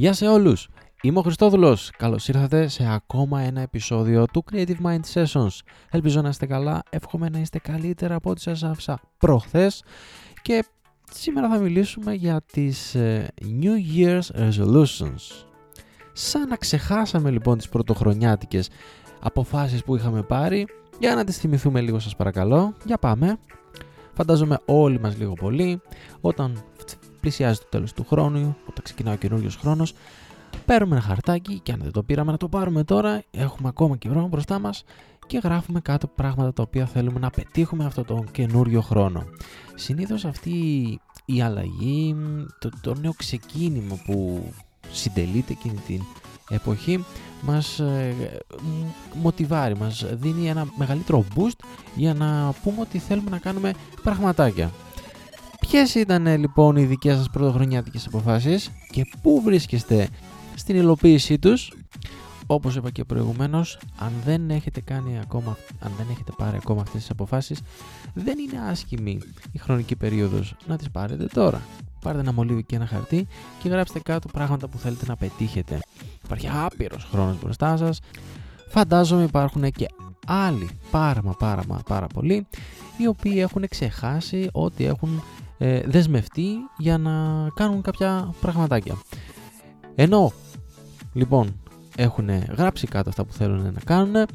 Γεια σε όλους! Είμαι ο Χριστόδουλος. Καλώς ήρθατε σε ακόμα ένα επεισόδιο του Creative Mind Sessions. Ελπίζω να είστε καλά, εύχομαι να είστε καλύτερα από ό,τι σας άφησα προχθές και σήμερα θα μιλήσουμε για τις ε, New Year's Resolutions. Σαν να ξεχάσαμε λοιπόν τις πρωτοχρονιάτικες αποφάσεις που είχαμε πάρει, για να τις θυμηθούμε λίγο σας παρακαλώ. Για πάμε. Φαντάζομαι όλοι μας λίγο πολύ, όταν πλησιάζει το τέλος του χρόνου, όταν ξεκινάει ο καινούριο χρόνος, παίρνουμε ένα χαρτάκι και αν δεν το πήραμε να το πάρουμε τώρα, έχουμε ακόμα καιρό μπροστά μας και γράφουμε κάτω πράγματα τα οποία θέλουμε να πετύχουμε αυτό τον καινούριο χρόνο. Συνήθως αυτή η αλλαγή, το, το νέο ξεκίνημα που συντελείται εκείνη την εποχή μας ε, μοτιβάρει, μας δίνει ένα μεγαλύτερο boost για να πούμε ότι θέλουμε να κάνουμε πραγματάκια. Ποιες ήταν ε, λοιπόν οι δικές σας πρωτοχρονιάτικες αποφάσεις και πού βρίσκεστε στην υλοποίησή τους; Όπως είπα και προηγουμένως, αν δεν έχετε κάνει ακόμα, αν δεν έχετε πάρει ακόμα αυτές τις αποφάσεις, δεν είναι άσχημη η χρονική περίοδος να τις πάρετε τώρα. Πάρτε ένα μολύβι και ένα χαρτί και γράψτε κάτω πράγματα που θέλετε να πετύχετε. Υπάρχει άπειρος χρόνος μπροστά σας. Φαντάζομαι υπάρχουν και άλλοι πάρα μα πάρα μα πάρα πολλοί οι οποίοι έχουν ξεχάσει ότι έχουν ε, δεσμευτεί για να κάνουν κάποια πραγματάκια. Ενώ λοιπόν έχουν γράψει κάτω αυτά που θέλουν να κάνουν,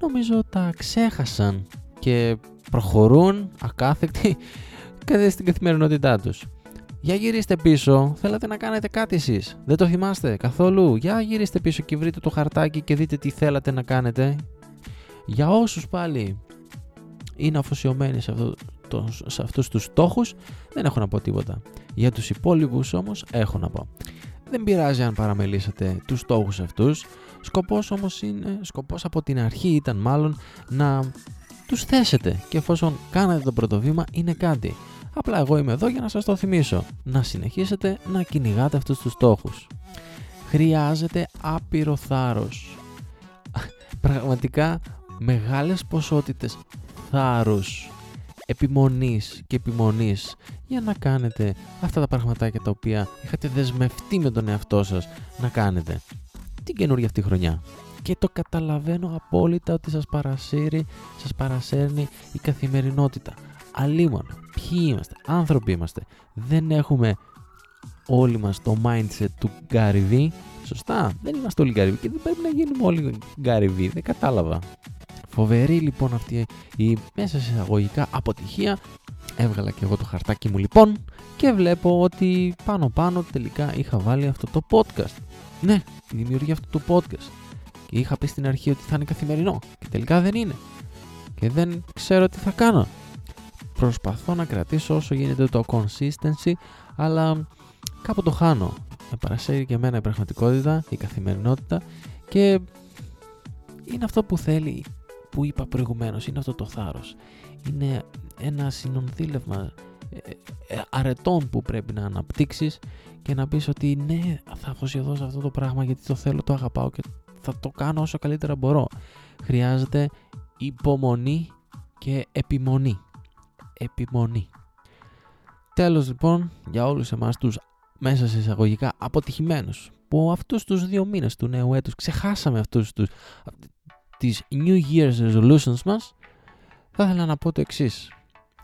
νομίζω τα ξέχασαν και προχωρούν ακάθεκτοι και στην καθημερινότητά τους. Για γυρίστε πίσω, θέλατε να κάνετε κάτι εσείς, δεν το θυμάστε καθόλου; Για γυρίστε πίσω και βρείτε το χαρτάκι και δείτε τι θέλατε να κάνετε. Για όσους πάλι είναι αφοσιωμένοι σε, αυτό, το, σε αυτούς τους στόχους, δεν έχω να πω τίποτα. Για τους υπόλοιπους όμως έχω να πω. Δεν πειράζει αν παραμελήσατε τους στόχους αυτούς, σκοπός όμως είναι, σκοπός από την αρχή ήταν μάλλον να τους θέσετε και εφόσον κάνατε το πρώτο βήμα είναι κάτι. Απλά εγώ είμαι εδώ για να σας το θυμίσω. Να συνεχίσετε να κυνηγάτε αυτούς τους στόχους. Χρειάζεται άπειρο θάρρος. Πραγματικά μεγάλες ποσότητες θάρρους, επιμονής και επιμονής για να κάνετε αυτά τα πραγματάκια τα οποία είχατε δεσμευτεί με τον εαυτό σας να κάνετε την καινούργια αυτή χρονιά. Και το καταλαβαίνω απόλυτα ότι σας παρασύρει, σας παρασέρνει η καθημερινότητα. Αλλήμον, ποιοι είμαστε, άνθρωποι είμαστε. Δεν έχουμε όλοι μας το mindset του Gary V. Σωστά, δεν είμαστε όλοι Gary V και δεν πρέπει να γίνουμε όλοι Gary V. Δεν κατάλαβα. Φοβερή λοιπόν αυτή η μέσα σε εισαγωγικά αποτυχία. Έβγαλα και εγώ το χαρτάκι μου λοιπόν και βλέπω ότι πάνω πάνω τελικά είχα βάλει αυτό το podcast. Ναι, τη δημιουργία αυτού του podcast. Και είχα πει στην αρχή ότι θα είναι καθημερινό και τελικά δεν είναι. Και δεν ξέρω τι θα κάνω. Προσπαθώ να κρατήσω όσο γίνεται το consistency, αλλά κάπου το χάνω. Με παρασύρει και εμένα η πραγματικότητα, η καθημερινότητα και είναι αυτό που θέλει που είπα προηγουμένως, είναι αυτό το θάρρος. Είναι ένα συνονθήλευμα ε, ε, αρετών που πρέπει να αναπτύξεις και να πεις ότι ναι θα αφοσιωθώ σε αυτό το πράγμα γιατί το θέλω, το αγαπάω και θα το κάνω όσο καλύτερα μπορώ. Χρειάζεται υπομονή και επιμονή. Επιμονή. Τέλος λοιπόν για όλους εμάς τους μέσα σε εισαγωγικά αποτυχημένους που αυτούς τους δύο μήνες του νέου έτους ξεχάσαμε αυτούς τους, τις New Year's Resolutions μας, θα ήθελα να πω το εξής.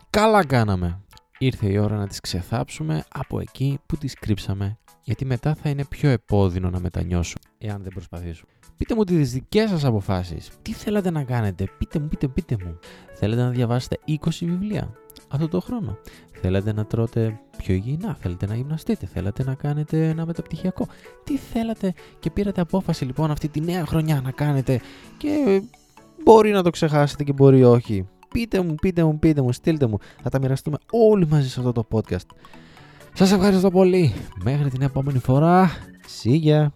Καλά κάναμε. Ήρθε η ώρα να τις ξεθάψουμε από εκεί που τις κρύψαμε, γιατί μετά θα είναι πιο επώδυνο να μετανιώσουμε, εάν δεν προσπαθήσουμε. Πείτε μου τις δικές σας αποφάσεις. Τι θέλατε να κάνετε; Πείτε μου, πείτε, πείτε μου. Θέλετε να διαβάσετε 20 βιβλία αυτό το χρόνο; Θέλετε να τρώτε πιο υγιεινά, θέλετε να γυμναστείτε, θέλετε να κάνετε ένα μεταπτυχιακό. Τι θέλατε και πήρατε απόφαση λοιπόν αυτή τη νέα χρονιά να κάνετε και μπορεί να το ξεχάσετε και μπορεί όχι. Πείτε μου, πείτε μου, πείτε μου, στείλτε μου. Θα τα μοιραστούμε όλοι μαζί σε αυτό το podcast. Σας ευχαριστώ πολύ. Μέχρι την επόμενη φορά. See ya.